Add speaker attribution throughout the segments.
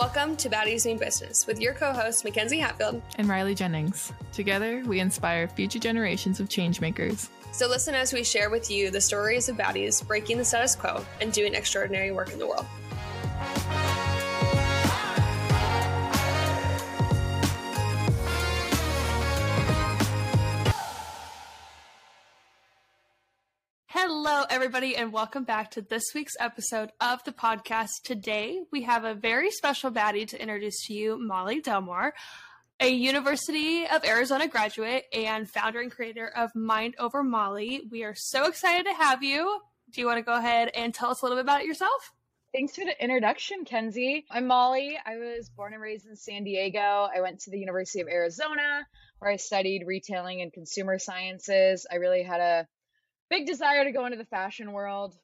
Speaker 1: Welcome to Baddies Mean Business with your co hosts, Mackenzie Hatfield
Speaker 2: and Riley Jennings. Together, we inspire future generations of changemakers.
Speaker 1: So, listen as we share with you the stories of baddies breaking the status quo and doing extraordinary work in the world. Everybody, and welcome back to this week's episode of the podcast. Today, we have a very special baddie to introduce to you, Molly Delmore, a University of Arizona graduate and founder and creator of Mind Over Molly. We are so excited to have you. Do you want to go ahead and tell us a little bit about yourself?
Speaker 3: Thanks for the introduction, Kenzie. I'm Molly. I was born and raised in San Diego. I went to the University of Arizona where I studied retailing and consumer sciences. I really had a big desire to go into the fashion world.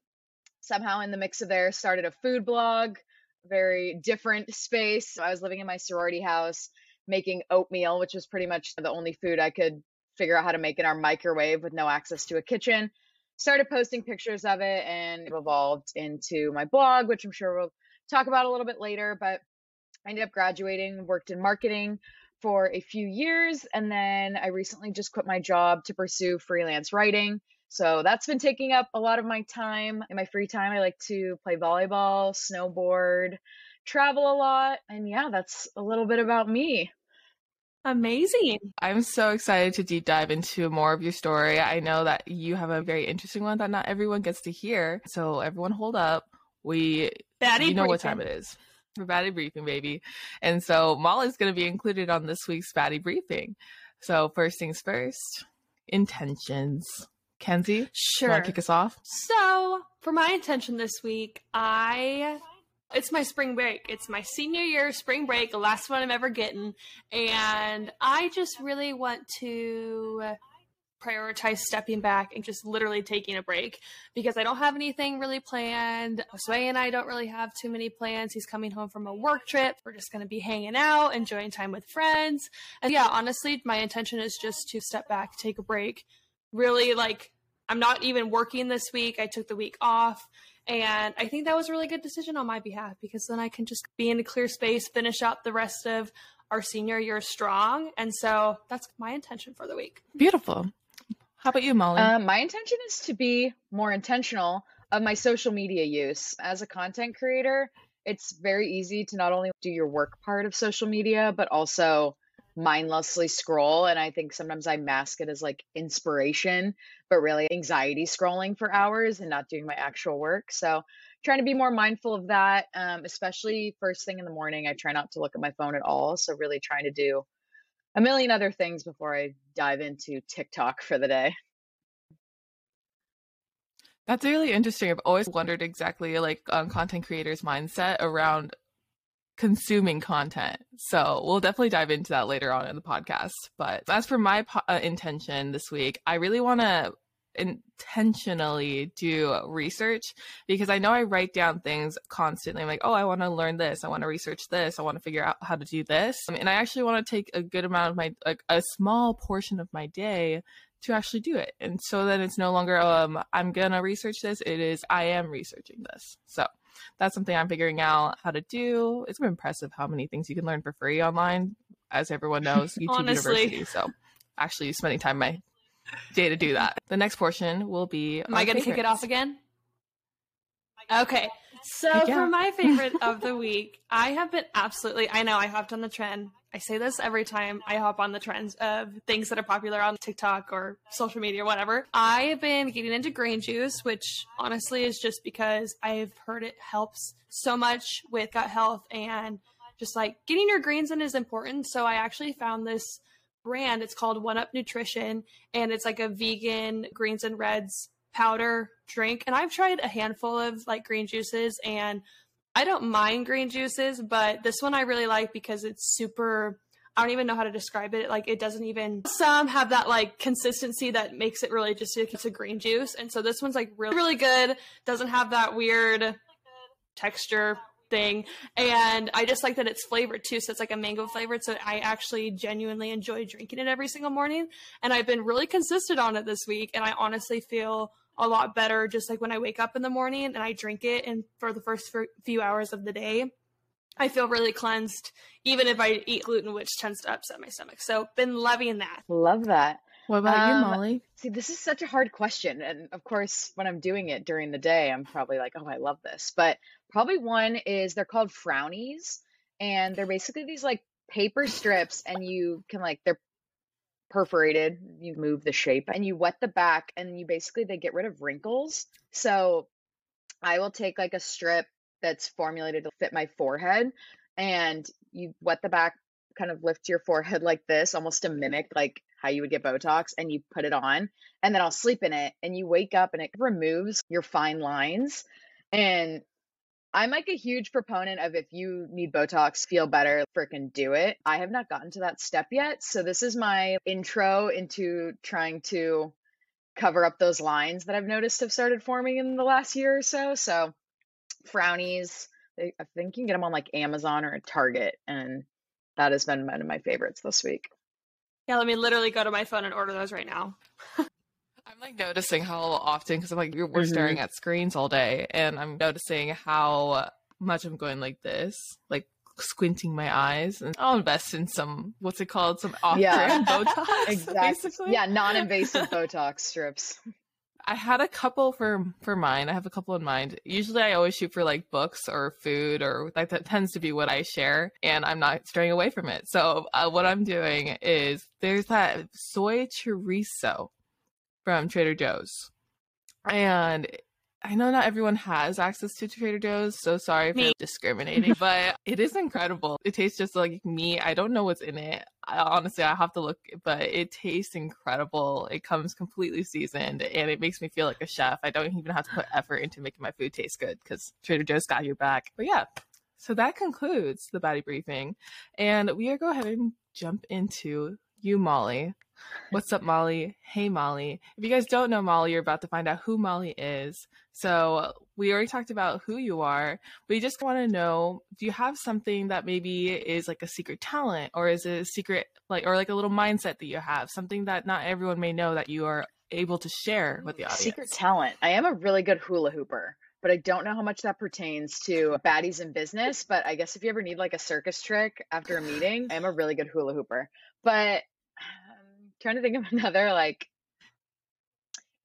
Speaker 3: Somehow, in the mix of there, started a food blog, very different space. I was living in my sorority house making oatmeal, which was pretty much the only food I could figure out how to make in our microwave with no access to a kitchen. Started posting pictures of it and it evolved into my blog, which I'm sure we'll talk about a little bit later. But I ended up graduating, worked in marketing for a few years, and then I recently just quit my job to pursue freelance writing. So that's been taking up a lot of my time. In my free time, I like to play volleyball, snowboard, travel a lot. And yeah, that's a little bit about me.
Speaker 1: Amazing.
Speaker 2: I'm so excited to deep dive into more of your story. I know that you have a very interesting one that not everyone gets to hear. So everyone hold up. We you know
Speaker 1: briefing.
Speaker 2: what time it is. For Baddie Briefing, baby. And so Molly's gonna be included on this week's Baddie Briefing. So first things first, intentions. Kenzie,
Speaker 1: Sure.
Speaker 2: want to kick us off?
Speaker 1: So, for my intention this week, I it's my spring break. It's my senior year spring break, the last one I'm ever getting, and I just really want to prioritize stepping back and just literally taking a break because I don't have anything really planned. Sway and I don't really have too many plans. He's coming home from a work trip. We're just going to be hanging out, enjoying time with friends. And yeah, honestly, my intention is just to step back, take a break, really like I'm not even working this week. I took the week off. And I think that was a really good decision on my behalf because then I can just be in a clear space, finish out the rest of our senior year strong. And so that's my intention for the week.
Speaker 2: Beautiful. How about you, Molly?
Speaker 3: Um, my intention is to be more intentional of my social media use. As a content creator, it's very easy to not only do your work part of social media, but also mindlessly scroll. And I think sometimes I mask it as like inspiration, but really anxiety scrolling for hours and not doing my actual work. So trying to be more mindful of that, um, especially first thing in the morning. I try not to look at my phone at all. So really trying to do a million other things before I dive into TikTok for the day.
Speaker 2: That's really interesting. I've always wondered exactly like um, content creators' mindset around consuming content. So we'll definitely dive into that later on in the podcast. But as for my po- uh, intention this week, I really want to intentionally do research because I know I write down things constantly. I'm like, oh, I want to learn this. I want to research this. I want to figure out how to do this. Um, and I actually want to take a good amount of my, like a small portion of my day to actually do it. And so then it's no longer, um, I'm going to research this. It is, I am researching this. So that's something I'm figuring out how to do. It's impressive how many things you can learn for free online. As everyone knows, YouTube
Speaker 1: Honestly.
Speaker 2: University. So actually spending time my day to do that. The next portion will be.
Speaker 1: Am I going to kick it off again? Okay. So
Speaker 2: yeah.
Speaker 1: for my favorite of the week, I have been absolutely, I know I hopped on the trend. I say this every time I hop on the trends of things that are popular on TikTok or social media or whatever. I have been getting into green juice, which honestly is just because I've heard it helps so much with gut health and just like getting your greens in is important. So I actually found this brand. It's called One Up Nutrition and it's like a vegan greens and reds powder drink. And I've tried a handful of like green juices and I don't mind green juices, but this one I really like because it's super I don't even know how to describe it. Like it doesn't even some have that like consistency that makes it really just like it's a green juice. And so this one's like really really good. Doesn't have that weird texture thing. And I just like that it's flavored too. So it's like a mango flavored. So I actually genuinely enjoy drinking it every single morning. And I've been really consistent on it this week. And I honestly feel a lot better just like when I wake up in the morning and I drink it and for the first few hours of the day. I feel really cleansed, even if I eat gluten, which tends to upset my stomach. So, been loving that.
Speaker 3: Love that.
Speaker 2: What about um, you, Molly?
Speaker 3: See, this is such a hard question. And of course, when I'm doing it during the day, I'm probably like, oh, I love this. But probably one is they're called frownies. And they're basically these like paper strips, and you can like, they're perforated. You move the shape and you wet the back, and you basically, they get rid of wrinkles. So I will take like a strip that's formulated to fit my forehead, and you wet the back, kind of lift your forehead like this, almost to mimic like how you would get Botox, and you put it on, and then I'll sleep in it, and you wake up, and it removes your fine lines. And I'm like a huge proponent of if you need Botox, feel better, freaking do it. I have not gotten to that step yet. So this is my intro into trying to cover up those lines that I've noticed have started forming in the last year or so. So frownies, I think you can get them on like Amazon or Target. And that has been one of my favorites this week.
Speaker 1: Yeah, let me literally go to my phone and order those right now.
Speaker 2: I'm like noticing how often because I'm like we're mm-hmm. staring at screens all day, and I'm noticing how much I'm going like this, like squinting my eyes, and I'll invest in some what's it called, some off-brand yeah. Botox, exactly. Basically.
Speaker 3: Yeah, non-invasive Botox strips.
Speaker 2: I had a couple for for mine. I have a couple in mind. Usually, I always shoot for like books or food, or like that tends to be what I share, and I'm not straying away from it. So, uh, what I'm doing is there's that soy chorizo from Trader Joe's. And I know not everyone has access to Trader Joe's, so sorry for discriminating, but it is incredible. It tastes just like me. I don't know what's in it. I, honestly, I have to look, but it tastes incredible. It comes completely seasoned and it makes me feel like a chef. I don't even have to put effort into making my food taste good because Trader Joe's got your back. But yeah, so that concludes the Baddie Briefing. And we are go ahead and jump into you, Molly. What's up, Molly? Hey, Molly. If you guys don't know Molly, you're about to find out who Molly is. So, we already talked about who you are. We just want to know do you have something that maybe is like a secret talent, or is it a secret, like, or like a little mindset that you have? Something that not everyone may know that you are able to share with the audience?
Speaker 3: Secret talent. I am a really good hula hooper but I don't know how much that pertains to baddies in business. But I guess if you ever need like a circus trick after a meeting, I'm a really good hula hooper. But trying to think of another like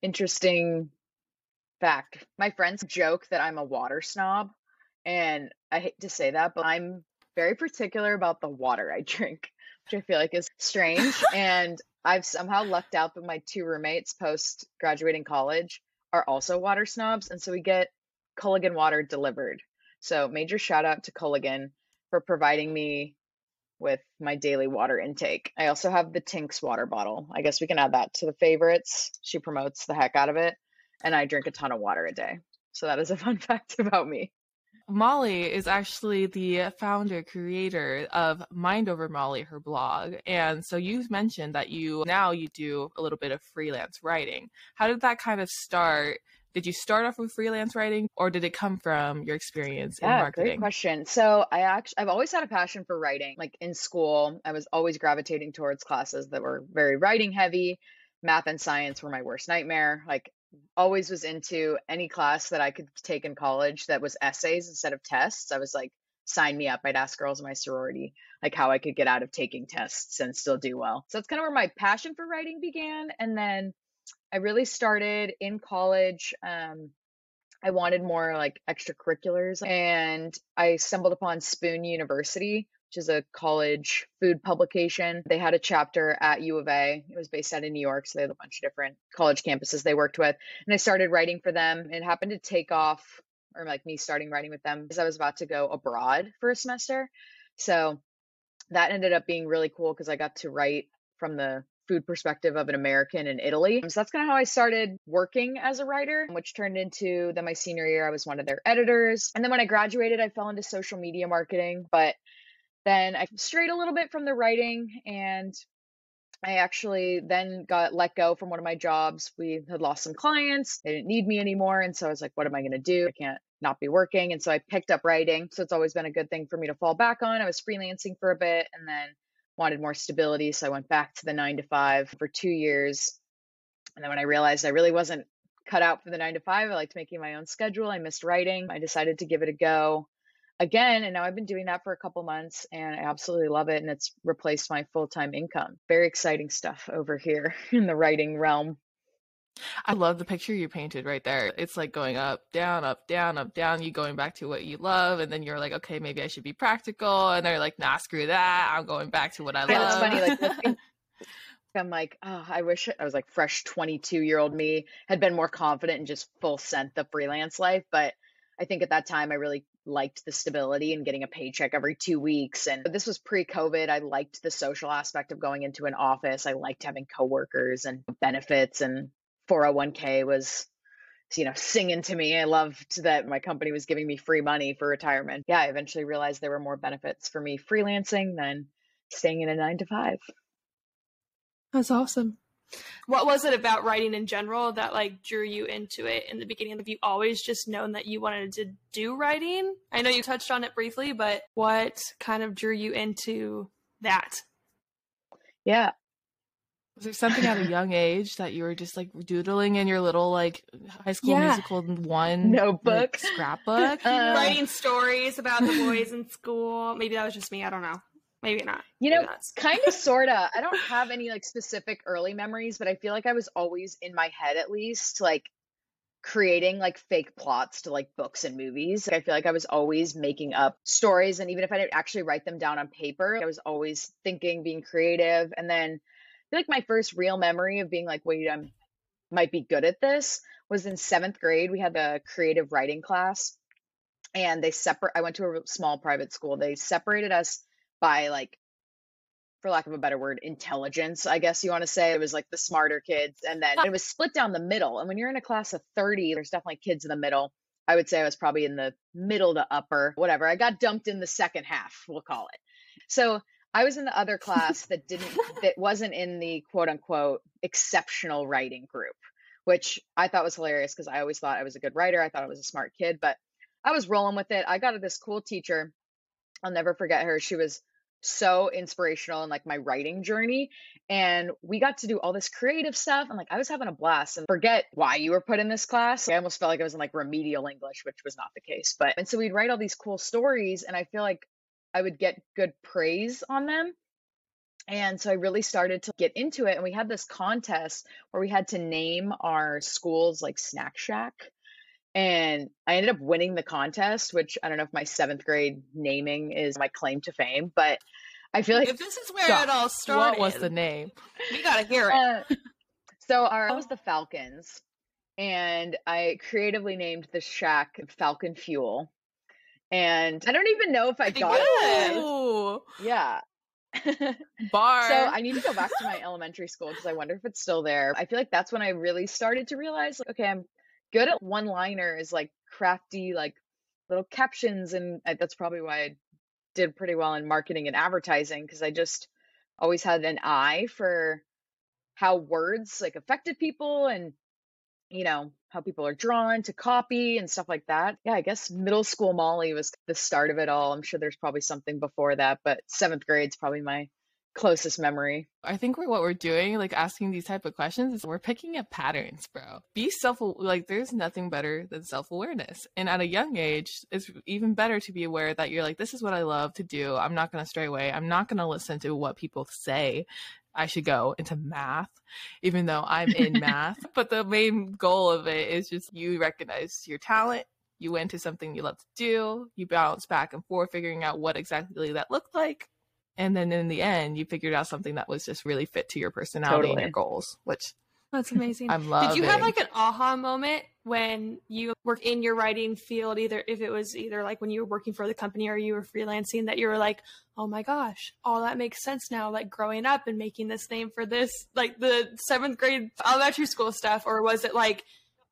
Speaker 3: interesting fact. My friends joke that I'm a water snob, and I hate to say that, but I'm very particular about the water I drink, which I feel like is strange. and I've somehow lucked out that my two roommates post graduating college are also water snobs, and so we get Culligan water delivered. So major shout out to Culligan for providing me with my daily water intake. I also have the Tinks water bottle. I guess we can add that to the favorites. She promotes the heck out of it. And I drink a ton of water a day. So that is a fun fact about me.
Speaker 2: Molly is actually the founder creator of Mind Over Molly, her blog. And so you've mentioned that you now you do a little bit of freelance writing. How did that kind of start? Did you start off with freelance writing or did it come from your experience yeah, in marketing?
Speaker 3: Great question. So I actually I've always had a passion for writing. Like in school, I was always gravitating towards classes that were very writing heavy. Math and science were my worst nightmare. Like always was into any class that I could take in college that was essays instead of tests. I was like, sign me up. I'd ask girls in my sorority like how I could get out of taking tests and still do well. So that's kind of where my passion for writing began. And then I really started in college. Um, I wanted more like extracurriculars, and I stumbled upon Spoon University, which is a college food publication. They had a chapter at U of A. It was based out in New York, so they had a bunch of different college campuses they worked with. And I started writing for them. It happened to take off, or like me starting writing with them, because I was about to go abroad for a semester. So that ended up being really cool because I got to write from the food perspective of an American in Italy. Um, so that's kind of how I started working as a writer, which turned into then my senior year, I was one of their editors. And then when I graduated, I fell into social media marketing, but then I strayed a little bit from the writing and I actually then got let go from one of my jobs. We had lost some clients. They didn't need me anymore. And so I was like, what am I going to do? I can't not be working. And so I picked up writing. So it's always been a good thing for me to fall back on. I was freelancing for a bit and then wanted more stability. So I went back to the nine to five for two years. And then when I realized I really wasn't cut out for the nine to five, I liked making my own schedule. I missed writing. I decided to give it a go again. And now I've been doing that for a couple months and I absolutely love it. And it's replaced my full time income. Very exciting stuff over here in the writing realm.
Speaker 2: I love the picture you painted right there. It's like going up, down, up, down, up, down. You going back to what you love, and then you're like, okay, maybe I should be practical. And they're like, nah, screw that. I'm going back to what I love.
Speaker 3: It's funny. Like I'm like, oh, I wish I was like fresh 22 year old me had been more confident and just full sent the freelance life. But I think at that time I really liked the stability and getting a paycheck every two weeks. And this was pre COVID. I liked the social aspect of going into an office. I liked having coworkers and benefits and 401k was you know singing to me. I loved that my company was giving me free money for retirement. Yeah i eventually realized there were more benefits for me freelancing than staying in a nine to five.
Speaker 1: That's awesome. What was it about writing in general that like drew you into it in the beginning? Have you always just known that you wanted to do writing? I know you touched on it briefly but what kind of drew you into that?
Speaker 3: Yeah
Speaker 2: was there something at a young age that you were just like doodling in your little like high school yeah. musical one
Speaker 3: notebook
Speaker 2: like, scrapbook?
Speaker 1: Uh, Writing stories about the boys in school. Maybe that was just me. I don't know. Maybe not.
Speaker 3: You know, kind of sorta. I don't have any like specific early memories, but I feel like I was always in my head at least like creating like fake plots to like books and movies. I feel like I was always making up stories and even if I didn't actually write them down on paper, I was always thinking, being creative and then feel like my first real memory of being like, wait, I'm might be good at this was in seventh grade. We had a creative writing class and they separate I went to a small private school. They separated us by like for lack of a better word, intelligence, I guess you want to say. It was like the smarter kids. And then it was split down the middle. And when you're in a class of 30, there's definitely kids in the middle. I would say I was probably in the middle to upper, whatever. I got dumped in the second half, we'll call it. So I was in the other class that didn't that wasn't in the quote unquote exceptional writing group, which I thought was hilarious because I always thought I was a good writer. I thought I was a smart kid, but I was rolling with it. I got this cool teacher. I'll never forget her. She was so inspirational in like my writing journey and we got to do all this creative stuff and like i was having a blast and forget why you were put in this class i almost felt like i was in like remedial english which was not the case but and so we'd write all these cool stories and i feel like I would get good praise on them. And so I really started to get into it. And we had this contest where we had to name our school's like snack shack. And I ended up winning the contest, which I don't know if my seventh grade naming is my claim to fame, but I feel like
Speaker 1: if this is where it all started.
Speaker 2: What was the name?
Speaker 1: We gotta hear it. Uh,
Speaker 3: so our was the Falcons, and I creatively named the shack Falcon Fuel and I don't even know if I got it. Yeah.
Speaker 2: Bar.
Speaker 3: so I need to go back to my elementary school because I wonder if it's still there. I feel like that's when I really started to realize, like, okay, I'm good at one liners, like crafty, like little captions, and that's probably why I did pretty well in marketing and advertising because I just always had an eye for how words like affected people and you know, how people are drawn to copy and stuff like that. Yeah, I guess middle school Molly was the start of it all. I'm sure there's probably something before that, but seventh grade's probably my closest memory.
Speaker 2: I think what we're doing, like asking these type of questions, is we're picking up patterns, bro. Be self like there's nothing better than self awareness, and at a young age, it's even better to be aware that you're like, this is what I love to do. I'm not gonna stray away. I'm not gonna listen to what people say. I should go into math, even though I'm in math. But the main goal of it is just you recognize your talent, you went to something you love to do, you bounce back and forth, figuring out what exactly that looked like. And then in the end, you figured out something that was just really fit to your personality totally. and your goals, which
Speaker 1: that's amazing.
Speaker 2: I'm loving.
Speaker 1: Did you have like an aha moment when you work in your writing field, either if it was either like when you were working for the company or you were freelancing, that you were like, oh my gosh, all that makes sense now, like growing up and making this name for this, like the seventh grade elementary school stuff? Or was it like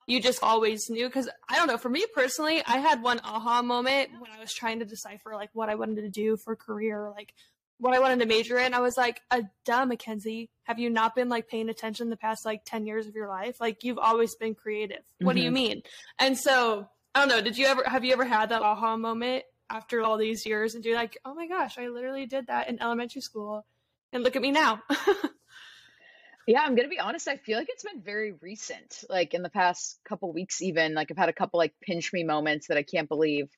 Speaker 1: you just always knew? Because I don't know, for me personally, I had one aha moment when I was trying to decipher like what I wanted to do for career, like what I wanted to major in, I was like, a duh, Mackenzie. Have you not been like paying attention the past like 10 years of your life? Like you've always been creative. What mm-hmm. do you mm-hmm. mean? And so I don't know. Did you ever, have you ever had that aha moment after all these years and do like, oh my gosh, I literally did that in elementary school and look at me now.
Speaker 3: yeah, I'm going to be honest. I feel like it's been very recent, like in the past couple weeks, even like I've had a couple like pinch me moments that I can't believe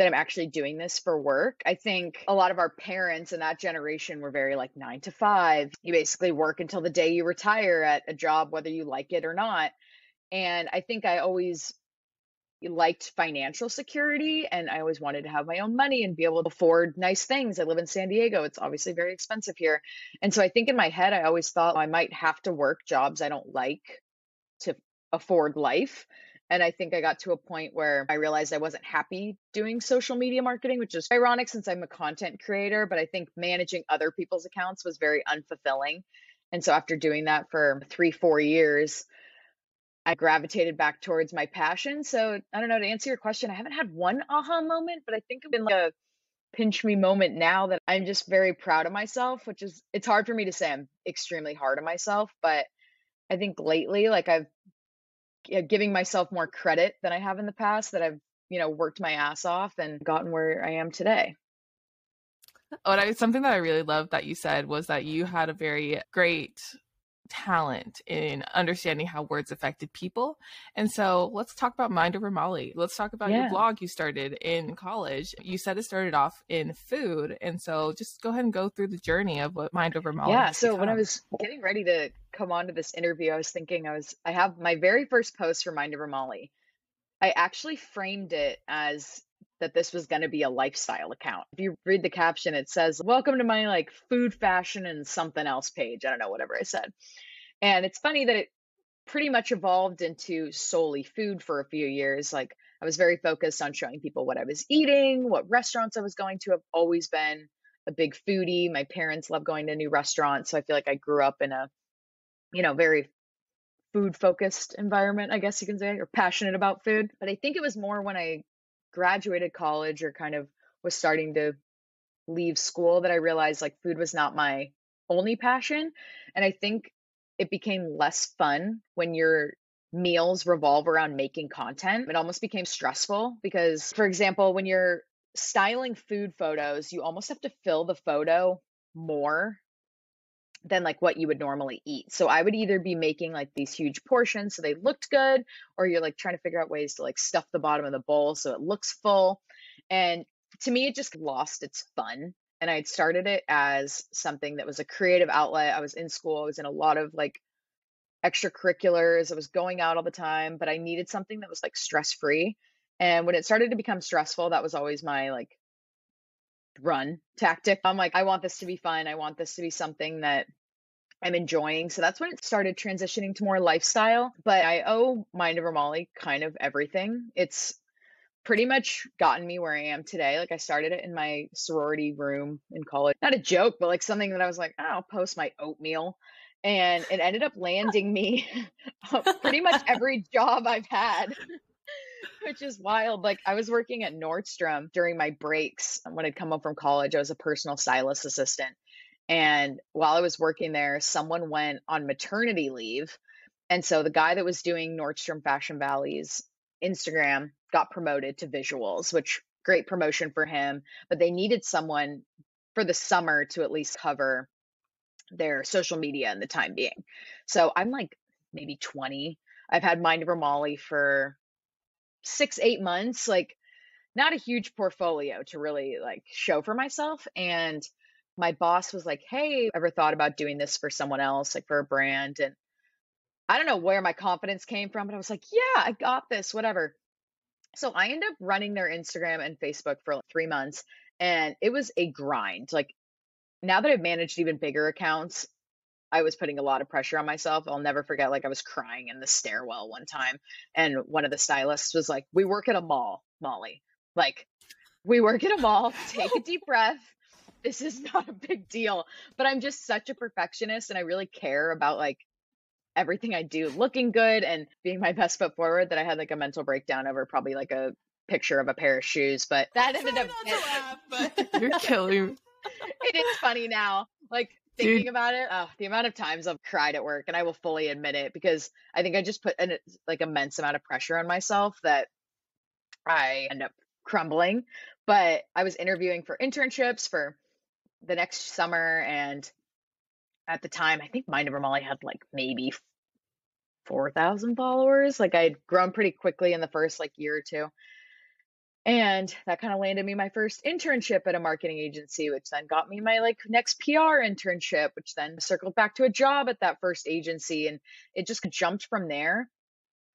Speaker 3: that I'm actually doing this for work. I think a lot of our parents in that generation were very like nine to five. You basically work until the day you retire at a job, whether you like it or not. And I think I always liked financial security and I always wanted to have my own money and be able to afford nice things. I live in San Diego. It's obviously very expensive here. And so I think in my head, I always thought I might have to work jobs I don't like to afford life. And I think I got to a point where I realized I wasn't happy doing social media marketing, which is ironic since I'm a content creator, but I think managing other people's accounts was very unfulfilling. And so after doing that for three, four years, I gravitated back towards my passion. So I don't know to answer your question, I haven't had one aha moment, but I think it's been like a pinch me moment now that I'm just very proud of myself, which is it's hard for me to say I'm extremely hard on myself, but I think lately like I've giving myself more credit than I have in the past that I've, you know, worked my ass off and gotten where I am today.
Speaker 2: Oh, what I something that I really loved that you said was that you had a very great talent in understanding how words affected people. And so let's talk about Mind Over Molly. Let's talk about yeah. your blog you started in college. You said it started off in food. And so just go ahead and go through the journey of what Mind Over Molly.
Speaker 3: Yeah. So become. when I was getting ready to come on to this interview, I was thinking I was, I have my very first post for Mind Over Molly. I actually framed it as that this was going to be a lifestyle account. If you read the caption, it says, Welcome to my like food, fashion, and something else page. I don't know, whatever I said. And it's funny that it pretty much evolved into solely food for a few years. Like I was very focused on showing people what I was eating, what restaurants I was going to. I've always been a big foodie. My parents love going to new restaurants. So I feel like I grew up in a, you know, very food focused environment, I guess you can say, or passionate about food. But I think it was more when I graduated college or kind of was starting to leave school that I realized like food was not my only passion. And I think it became less fun when your meals revolve around making content. It almost became stressful because, for example, when you're styling food photos, you almost have to fill the photo more than like what you would normally eat. So I would either be making like these huge portions so they looked good or you're like trying to figure out ways to like stuff the bottom of the bowl so it looks full. And to me it just lost its fun. And I had started it as something that was a creative outlet. I was in school, I was in a lot of like extracurriculars, I was going out all the time, but I needed something that was like stress free. And when it started to become stressful, that was always my like run tactic. I'm like, I want this to be fun. I want this to be something that I'm enjoying. So that's when it started transitioning to more lifestyle. But I owe Mind Over Molly kind of everything. It's pretty much gotten me where I am today. Like I started it in my sorority room in college. Not a joke, but like something that I was like, oh, I'll post my oatmeal. And it ended up landing me pretty much every job I've had which is wild. Like I was working at Nordstrom during my breaks when I'd come home from college. I was a personal stylist assistant. And while I was working there, someone went on maternity leave. And so the guy that was doing Nordstrom Fashion Valley's Instagram got promoted to visuals, which great promotion for him. But they needed someone for the summer to at least cover their social media in the time being. So I'm like maybe 20. I've had Mind Over Molly for six, eight months, like not a huge portfolio to really like show for myself. And my boss was like, Hey, ever thought about doing this for someone else, like for a brand? And I don't know where my confidence came from, but I was like, Yeah, I got this, whatever. So I ended up running their Instagram and Facebook for like three months. And it was a grind. Like now that I've managed even bigger accounts, I was putting a lot of pressure on myself. I'll never forget, like, I was crying in the stairwell one time, and one of the stylists was like, We work at a mall, Molly. Like, we work at a mall. Take a deep breath. This is not a big deal. But I'm just such a perfectionist, and I really care about, like, everything I do looking good and being my best foot forward that I had, like, a mental breakdown over probably, like, a picture of a pair of shoes. But that ended up.
Speaker 2: Laugh, but... You're killing me.
Speaker 3: it is funny now. Like thinking Dude. about it, oh, the amount of times I've cried at work, and I will fully admit it because I think I just put an like immense amount of pressure on myself that I end up crumbling. But I was interviewing for internships for the next summer, and at the time, I think Mind Over Molly had like maybe four thousand followers. Like I'd grown pretty quickly in the first like year or two. And that kind of landed me my first internship at a marketing agency, which then got me my like next PR internship, which then circled back to a job at that first agency. And it just jumped from there.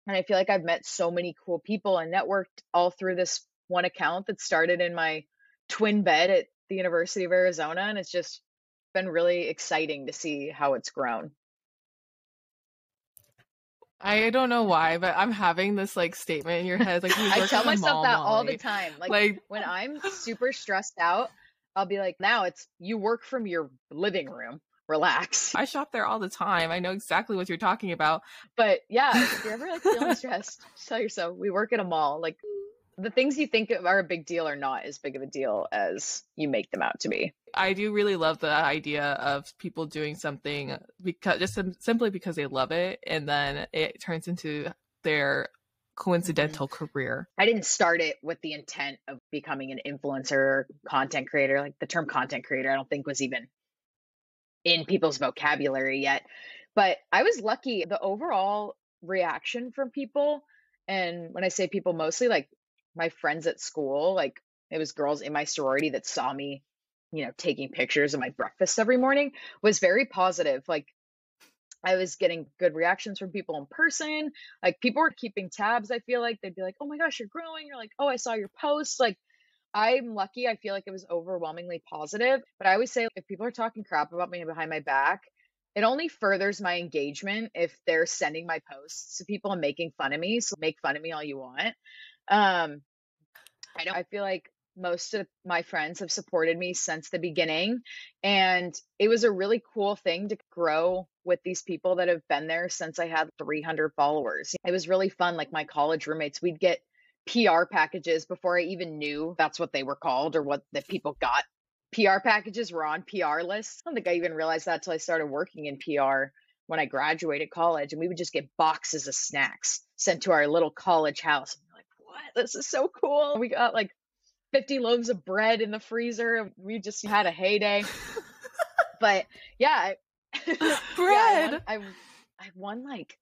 Speaker 3: And I feel like I've met so many cool people and networked all through this one account that started in my twin bed at the University of Arizona. And it's just been really exciting to see how it's grown.
Speaker 2: I don't know why, but I'm having this like statement in your head. Like
Speaker 3: I tell myself that all the time. Like, like when I'm super stressed out, I'll be like, now it's you work from your living room. Relax.
Speaker 2: I shop there all the time. I know exactly what you're talking about.
Speaker 3: But yeah, if you're ever like feeling stressed, just tell yourself we work at a mall. Like the things you think are a big deal are not as big of a deal as you make them out to be.
Speaker 2: I do really love the idea of people doing something because just simply because they love it and then it turns into their coincidental mm-hmm. career.
Speaker 3: I didn't start it with the intent of becoming an influencer content creator. Like the term content creator, I don't think was even in people's vocabulary yet. But I was lucky. The overall reaction from people, and when I say people, mostly like my friends at school, like it was girls in my sorority that saw me, you know, taking pictures of my breakfast every morning, was very positive. Like I was getting good reactions from people in person. Like people were keeping tabs. I feel like they'd be like, "Oh my gosh, you're growing." You're like, "Oh, I saw your post." Like I'm lucky. I feel like it was overwhelmingly positive. But I always say if people are talking crap about me behind my back, it only furthers my engagement if they're sending my posts to people and making fun of me. So make fun of me all you want. Um, I know I feel like most of my friends have supported me since the beginning. And it was a really cool thing to grow with these people that have been there since I had 300 followers. It was really fun. Like my college roommates, we'd get PR packages before I even knew that's what they were called or what that people got. PR packages were on PR lists. I don't think I even realized that until I started working in PR when I graduated college. And we would just get boxes of snacks sent to our little college house this is so cool. We got like 50 loaves of bread in the freezer. We just had a heyday. but yeah,
Speaker 2: bread.
Speaker 3: yeah, I, won, I, I won like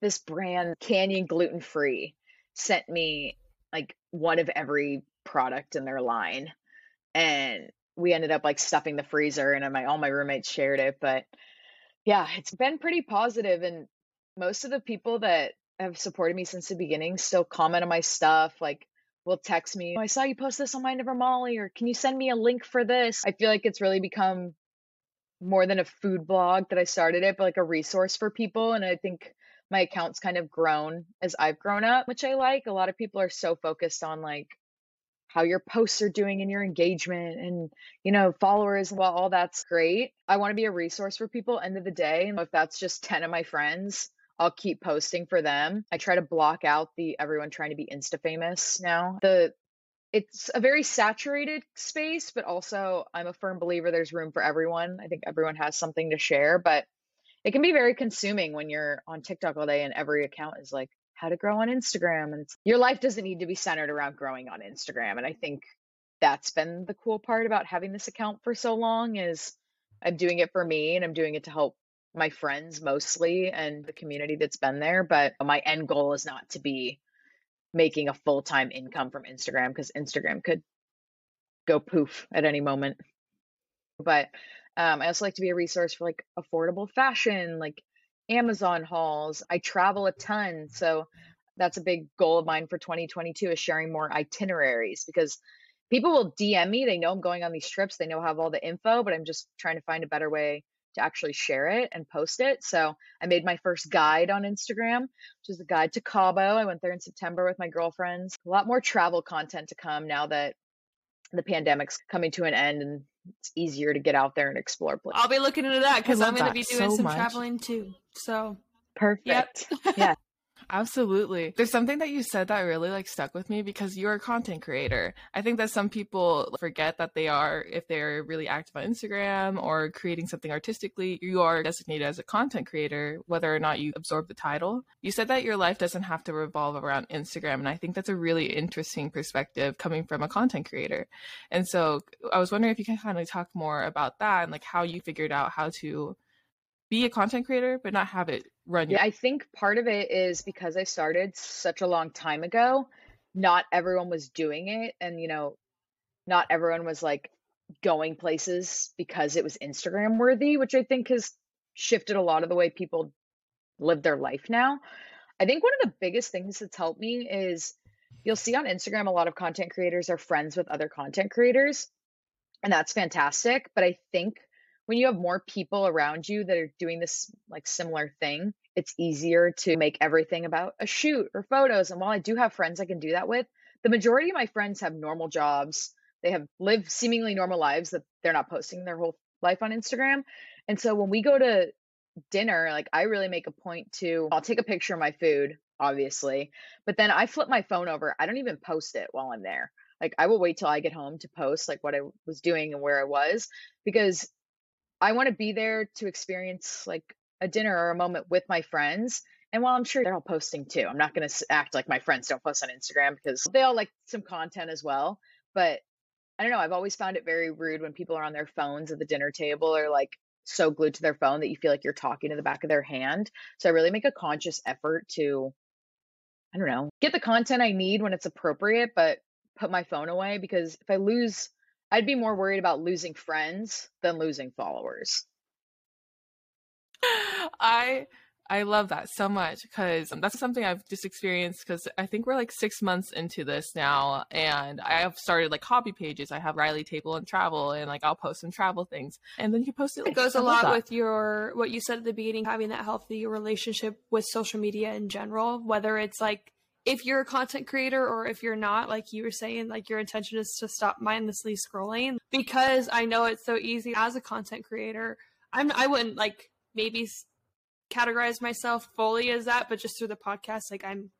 Speaker 3: this brand Canyon gluten free sent me like one of every product in their line, and we ended up like stuffing the freezer, and my all my roommates shared it. But yeah, it's been pretty positive, and most of the people that have supported me since the beginning still comment on my stuff like will text me oh, i saw you post this on mind over molly or can you send me a link for this? I feel like it's really become more than a food blog that i started it but like a resource for people and i think my account's kind of grown as i've grown up which i like. A lot of people are so focused on like how your posts are doing and your engagement and you know followers while all that's great. I want to be a resource for people end of the day if that's just 10 of my friends I'll keep posting for them. I try to block out the everyone trying to be insta famous now. The it's a very saturated space, but also I'm a firm believer there's room for everyone. I think everyone has something to share, but it can be very consuming when you're on TikTok all day and every account is like how to grow on Instagram and your life doesn't need to be centered around growing on Instagram and I think that's been the cool part about having this account for so long is I'm doing it for me and I'm doing it to help my friends mostly and the community that's been there. But my end goal is not to be making a full time income from Instagram because Instagram could go poof at any moment. But um, I also like to be a resource for like affordable fashion, like Amazon hauls. I travel a ton. So that's a big goal of mine for 2022 is sharing more itineraries because people will DM me. They know I'm going on these trips. They know I have all the info, but I'm just trying to find a better way to actually share it and post it. So I made my first guide on Instagram, which is a guide to Cabo. I went there in September with my girlfriends. A lot more travel content to come now that the pandemic's coming to an end and it's easier to get out there and explore places.
Speaker 1: I'll be looking into that because I'm going to be doing so some much. traveling too. So
Speaker 3: perfect. Yep. yeah.
Speaker 2: Absolutely. There's something that you said that really like stuck with me because you're a content creator. I think that some people forget that they are if they're really active on Instagram or creating something artistically, you are designated as a content creator whether or not you absorb the title. You said that your life doesn't have to revolve around Instagram and I think that's a really interesting perspective coming from a content creator. And so I was wondering if you can kind of talk more about that and like how you figured out how to be a content creator but not have it
Speaker 3: yeah i think part of it is because i started such a long time ago not everyone was doing it and you know not everyone was like going places because it was Instagram worthy, which I think has shifted a lot of the way people live their life now. I think one of the biggest things that's helped me is you'll see on Instagram a lot of content creators are friends with other content creators, and that's fantastic. But I think when you have more people around you that are doing this like similar thing, it's easier to make everything about a shoot or photos. And while I do have friends I can do that with, the majority of my friends have normal jobs. They have lived seemingly normal lives that they're not posting their whole life on Instagram. And so when we go to dinner, like I really make a point to I'll take a picture of my food, obviously, but then I flip my phone over. I don't even post it while I'm there. Like I will wait till I get home to post like what I was doing and where I was because I want to be there to experience like a dinner or a moment with my friends. And while I'm sure they're all posting too, I'm not going to act like my friends don't post on Instagram because they all like some content as well. But I don't know. I've always found it very rude when people are on their phones at the dinner table or like so glued to their phone that you feel like you're talking to the back of their hand. So I really make a conscious effort to, I don't know, get the content I need when it's appropriate, but put my phone away because if I lose, I'd be more worried about losing friends than losing followers.
Speaker 2: I I love that so much because that's something I've just experienced because I think we're like six months into this now and I have started like hobby pages. I have Riley Table and Travel and like I'll post some travel things and then you post it.
Speaker 1: It goes a lot with your, what you said at the beginning, having that healthy relationship with social media in general, whether it's like, if you're a content creator or if you're not, like you were saying, like your intention is to stop mindlessly scrolling because I know it's so easy as a content creator. I'm, I wouldn't like maybe categorize myself fully as that, but just through the podcast, like I'm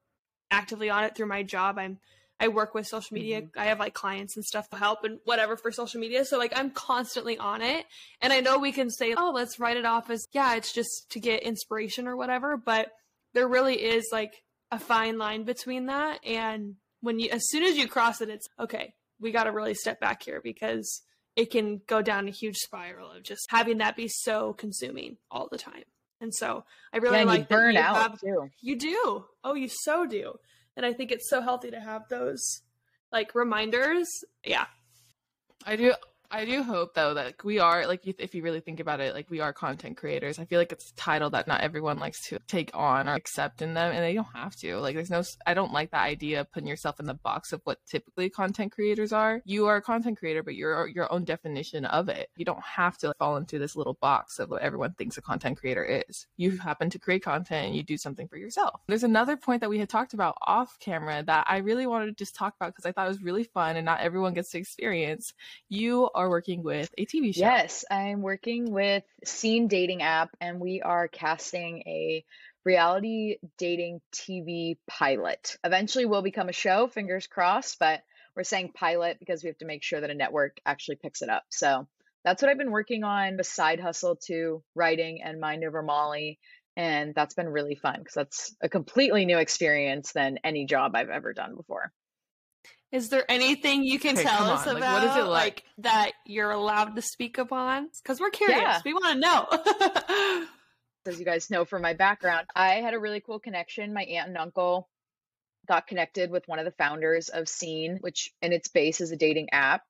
Speaker 1: actively on it through my job. I'm I work with social media. Mm-hmm. I have like clients and stuff to help and whatever for social media. So like I'm constantly on it. And I know we can say, "Oh, let's write it off as yeah, it's just to get inspiration or whatever," but there really is like a fine line between that and when you as soon as you cross it it's okay, we got to really step back here because it can go down a huge spiral of just having that be so consuming all the time. And so I really yeah, like
Speaker 3: burn
Speaker 1: you
Speaker 3: out
Speaker 1: have,
Speaker 3: too.
Speaker 1: You do. Oh, you so do. And I think it's so healthy to have those like reminders. Yeah.
Speaker 2: I do I do hope though that we are like if you really think about it, like we are content creators. I feel like it's a title that not everyone likes to take on or accept in them, and they don't have to. Like there's no, I don't like the idea of putting yourself in the box of what typically content creators are. You are a content creator, but you're your own definition of it. You don't have to fall into this little box of what everyone thinks a content creator is. You happen to create content and you do something for yourself. There's another point that we had talked about off camera that I really wanted to just talk about because I thought it was really fun and not everyone gets to experience. You are are working with a TV show.
Speaker 3: Yes, I'm working with Scene Dating app, and we are casting a reality dating TV pilot. Eventually, will become a show. Fingers crossed, but we're saying pilot because we have to make sure that a network actually picks it up. So that's what I've been working on. A side hustle to writing and Mind Over Molly. And that's been really fun because that's a completely new experience than any job I've ever done before.
Speaker 1: Is there anything you can okay, tell us on. about like, what is it like? like? that you're allowed to speak upon? Because we're curious. Yeah. We want to know.
Speaker 3: As you guys know from my background, I had a really cool connection. My aunt and uncle got connected with one of the founders of Scene, which in its base is a dating app.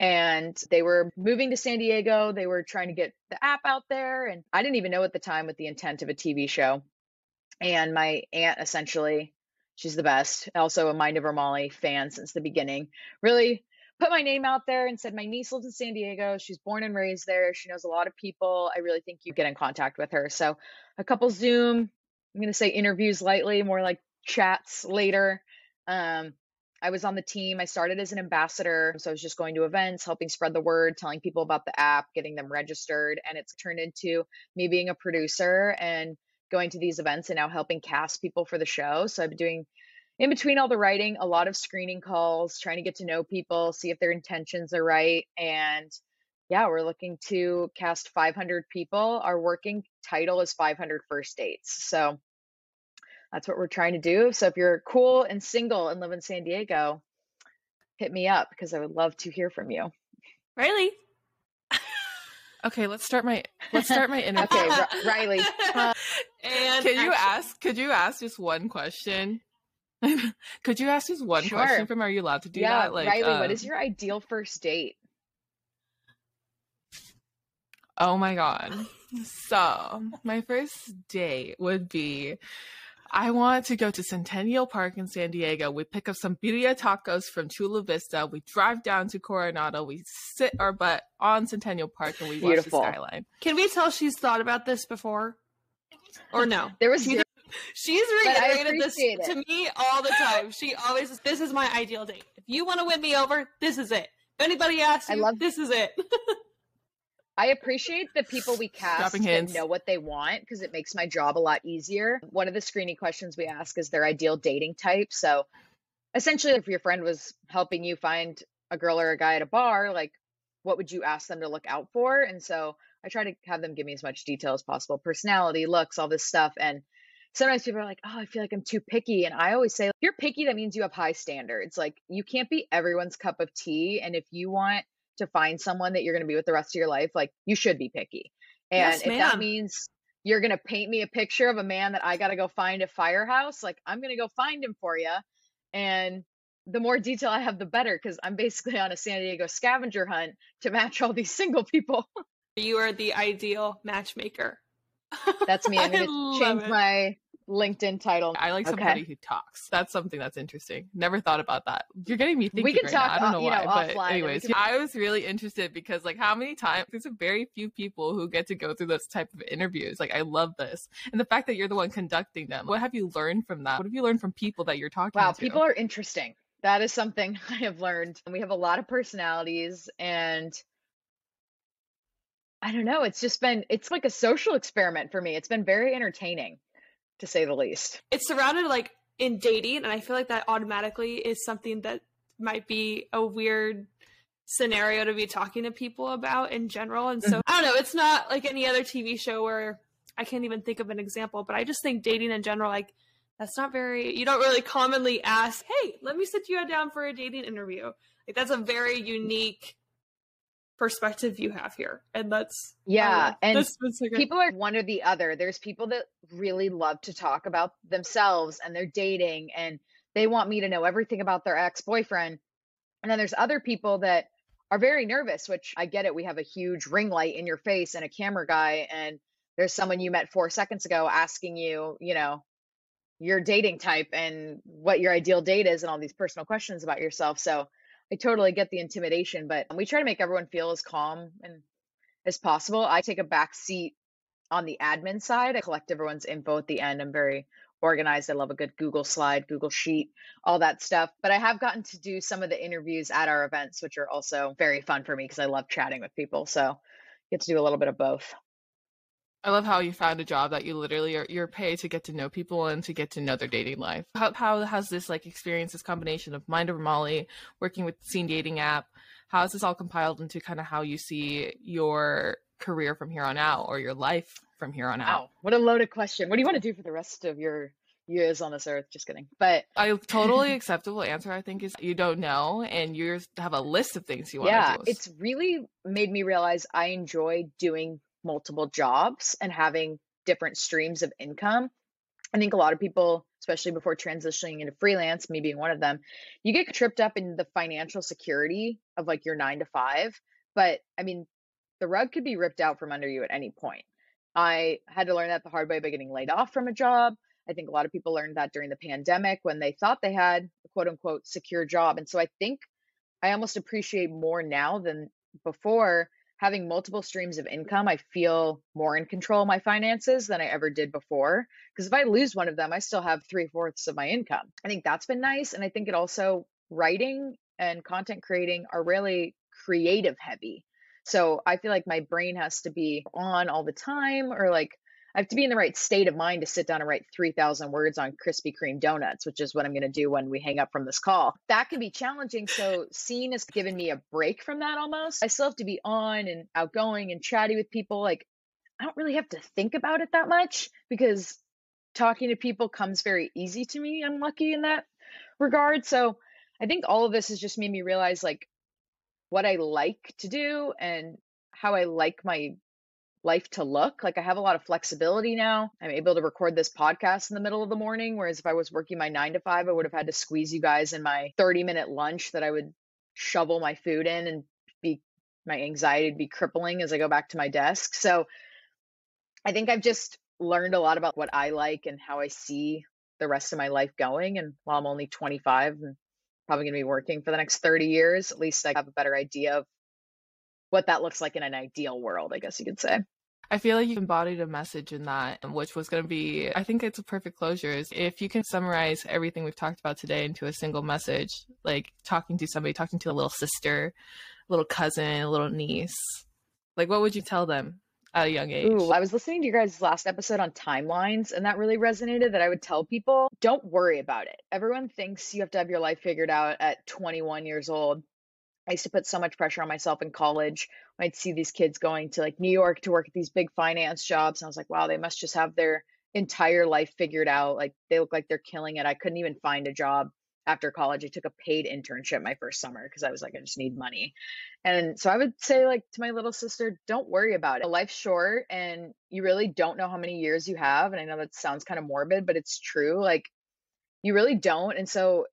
Speaker 3: And they were moving to San Diego. They were trying to get the app out there. And I didn't even know at the time what the intent of a TV show. And my aunt essentially She's the best. Also, a Mind Over Molly fan since the beginning. Really put my name out there and said, My niece lives in San Diego. She's born and raised there. She knows a lot of people. I really think you get in contact with her. So, a couple Zoom, I'm going to say interviews lightly, more like chats later. Um, I was on the team. I started as an ambassador. So I was just going to events, helping spread the word, telling people about the app, getting them registered. And it's turned into me being a producer and going to these events and now helping cast people for the show. So I've been doing in between all the writing, a lot of screening calls, trying to get to know people, see if their intentions are right. And yeah, we're looking to cast 500 people. Our working title is 500 First Dates. So that's what we're trying to do. So if you're cool and single and live in San Diego, hit me up because I would love to hear from you.
Speaker 1: Riley.
Speaker 2: Okay, let's start my let's start my interview.
Speaker 3: okay, R- Riley.
Speaker 2: Uh, and could you ask? Could you ask just one question? Could you ask just one
Speaker 3: Sure.
Speaker 2: question from? Are you allowed to do
Speaker 3: yeah,
Speaker 2: that? Like,
Speaker 3: Riley, what is
Speaker 2: um,
Speaker 3: your ideal first date?
Speaker 2: Oh my god. So, my first date would be I want to go to Centennial Park in San Diego. We pick up some birria tacos from Chula Vista. We drive down to Coronado. We sit our butt on Centennial Park and we watch the skyline.
Speaker 1: Can we tell she's thought about this before? Or no?
Speaker 3: There was zero-
Speaker 1: She's
Speaker 3: But
Speaker 1: reiterated this
Speaker 3: appreciate
Speaker 1: to me all the time. She always says, This is my ideal date. If you want to win me over, this is it. If anybody asks
Speaker 3: I love-
Speaker 1: this is it.
Speaker 3: I appreciate the people we cast
Speaker 2: Dropping
Speaker 3: that
Speaker 2: hints.
Speaker 3: know what they want because it makes my job a lot easier. One of the screening questions we ask is their ideal dating type. So essentially, if your friend was helping you find a girl or a guy at a bar, like what would you ask them to look out for? And so I try to have them give me as much detail as possible personality, looks, all this stuff. And sometimes people are like, oh, I feel like I'm too picky. And I always say, if you're picky, that means you have high standards. Like you can't be everyone's cup of tea. And if you want to find someone that you're going to be with the rest of your life, like you should be picky. And
Speaker 1: Yes,
Speaker 3: if that means you're going to paint me a picture of a man that I got to go find at Firehouse, like I'm going to go find him for you. And the more detail I have, the better, because I'm basically on a San Diego scavenger hunt to match all these single people.
Speaker 1: You are the ideal matchmaker.
Speaker 3: That's me. I'm going to change
Speaker 1: it.
Speaker 3: my LinkedIn title.
Speaker 2: I like
Speaker 3: Okay.
Speaker 2: somebody who talks. That's something that's interesting. Never thought about that. You're getting me thinking
Speaker 3: We can
Speaker 2: right
Speaker 3: talk,
Speaker 2: now. I don't know
Speaker 3: you know,
Speaker 2: why, but
Speaker 3: offline
Speaker 2: anyways,
Speaker 3: can-
Speaker 2: I was really interested because like how many times there's a very few people who get to go through those type of interviews. Like I love this, and the fact that you're the one conducting them. What have you learned from that? What have you learned from people that you're talking to?
Speaker 3: Wow,
Speaker 2: to?
Speaker 3: people are interesting. That is something I have learned. We have a lot of personalities and I don't know, it's just been it's like a social experiment for me. It's been very entertaining to say the least.
Speaker 1: It's surrounded like in dating, and I feel like that automatically is something that might be a weird scenario to be talking to people about in general. And so mm-hmm. I don't know, it's not like any other TV show where I can't even think of an example, but I just think dating in general, like that's not very you don't really commonly ask, hey, let me sit you down for a dating interview. Like that's a very unique perspective you have here. And that's
Speaker 3: Yeah,
Speaker 1: know.
Speaker 3: and
Speaker 1: That's- so
Speaker 3: people are one or the other. There's people that really love to talk about themselves and their dating and they want me to know everything about their ex-boyfriend. And then there's other people that are very nervous, which I get it. We have a huge ring light in your face and a camera guy and there's someone you met 4 seconds ago asking you, you know, your dating type and what your ideal date is and all these personal questions about yourself. So I totally get the intimidation, but we try to make everyone feel as calm and as possible. I take a back seat on the admin side. I collect everyone's info at the end. I'm very organized. I love a good Google slide, Google sheet, all that stuff. But I have gotten to do some of the interviews at our events, which are also very fun for me because I love chatting with people. So get to do a little bit of both.
Speaker 2: I love how you found a job that you literally are you're paid to get to know people and to get to know their dating life. How how has this like experience, this combination of Mind Over Molly, working with the Scene Dating app, how is this all compiled into kind of how you see your career from here on out or your life from here on out?
Speaker 3: Wow, what a loaded question. What do you want to do for the rest of your years on this earth? Just kidding. But
Speaker 2: A totally acceptable answer, I think, is you don't know and you have a list of things you want
Speaker 3: yeah,
Speaker 2: to do.
Speaker 3: it's really made me realize I enjoy doing multiple jobs and having different streams of income. I think a lot of people, especially before transitioning into freelance, me being one of them, you get tripped up in the financial security of like your nine to five. But I mean, the rug could be ripped out from under you at any point. I had to learn that the hard way by getting laid off from a job. I think a lot of people learned that during the pandemic when they thought they had a quote unquote secure job. And so I think I almost appreciate more now than before having multiple streams of income. I feel more in control of my finances than I ever did before. Because if I lose one of them, I still have three fourths of my income. I think that's been nice. And I think it also, writing and content creating are really creative heavy. So I feel like my brain has to be on all the time or like I have to be in the right state of mind to sit down and write 3,000 words on Krispy Kreme donuts, which is what I'm going to do when we hang up from this call. That can be challenging. So, Scene has given me a break from that almost. I still have to be on and outgoing and chatty with people. Like, I don't really have to think about it that much because talking to people comes very easy to me. I'm lucky in that regard. So, I think all of this has just made me realize like what I like to do and how I like my life to look. Like I have a lot of flexibility now. I'm able to record this podcast in the middle of the morning. Whereas if I was working my nine to five, I would have had to squeeze you guys in my 30 minute lunch that I would shovel my food in and be my anxiety would be crippling as I go back to my desk. So I think I've just learned a lot about what I like and how I see the rest of my life going. And while I'm only 25 and probably going to be working for the next 30 years, at least I have a better idea of what that looks like in an ideal world, I guess you could say.
Speaker 2: I feel like you embodied a message in that, um, which was going to be, I think it's a perfect closure. Is if you can summarize everything we've talked about today into a single message, like talking to somebody, talking to a little sister, a little cousin, a little niece, like what would you tell them at a young age?
Speaker 3: Ooh, I was listening to your guys' last episode on timelines, and that really resonated. That I would tell people don't worry about it. Everyone thinks you have to have your life figured out at 21 years old. I used to put so much pressure on myself in college. I'd see these kids going to like New York to work at these big finance jobs. And I was like, wow, they must just have their entire life figured out. Like they look like they're killing it. I couldn't even find a job after college. I took a paid internship my first summer because I was like, I just need money. And so I would say, like, to my little sister, don't worry about it. Life's short and you really don't know how many years you have. And I know that sounds kind of morbid, but it's true. Like, you really don't. And so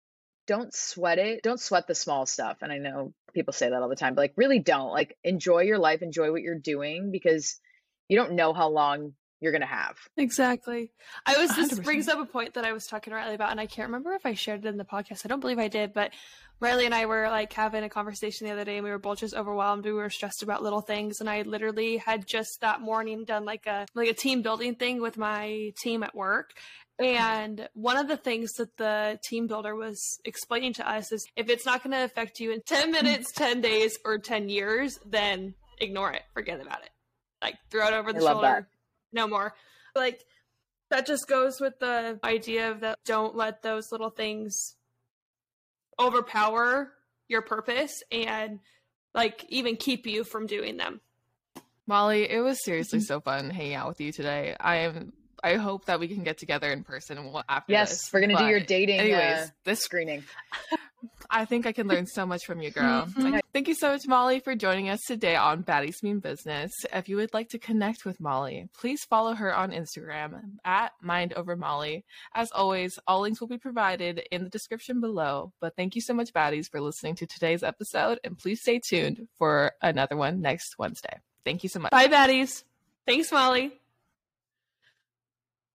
Speaker 3: don't sweat it. Don't sweat the small stuff. And I know people say that all the time, but like really don't. Like enjoy your life, enjoy what you're doing because you don't know how long you're gonna have.
Speaker 1: Exactly. I was this 100%. brings up a point that I was talking to Riley about, and I can't remember if I shared it in the podcast. I don't believe I did, but Riley and I were like having a conversation the other day, and we were both just overwhelmed. We were stressed about little things, and I literally had just that morning done like a like a team building thing with my team at work, and one of the things that the team builder was explaining to us is if it's not going to affect you in 10 minutes, 10 days, or 10 years, then ignore it. Forget about it. Like throw it over the shoulder. That. No more. Like that just goes with the idea of that don't let those little things overpower your purpose and like even keep you from doing them.
Speaker 2: Molly, it was seriously mm-hmm. so fun hanging out with you today. I am I hope that we can get together in person after
Speaker 3: yes,
Speaker 2: this.
Speaker 3: we're gonna but do your dating anyways, uh, this screening.
Speaker 2: I think I can learn so much from you, girl. Mm-hmm. Thank you so much, Molly, for joining us today on Baddies Mean Business. If you would like to connect with Molly, please follow her on Instagram at Mind Over Molly. As always, all links will be provided in the description below. But thank you so much, Baddies, for listening to today's episode, and please stay tuned for another one next Wednesday. Thank you so much.
Speaker 1: Bye, Baddies. Thanks, Molly.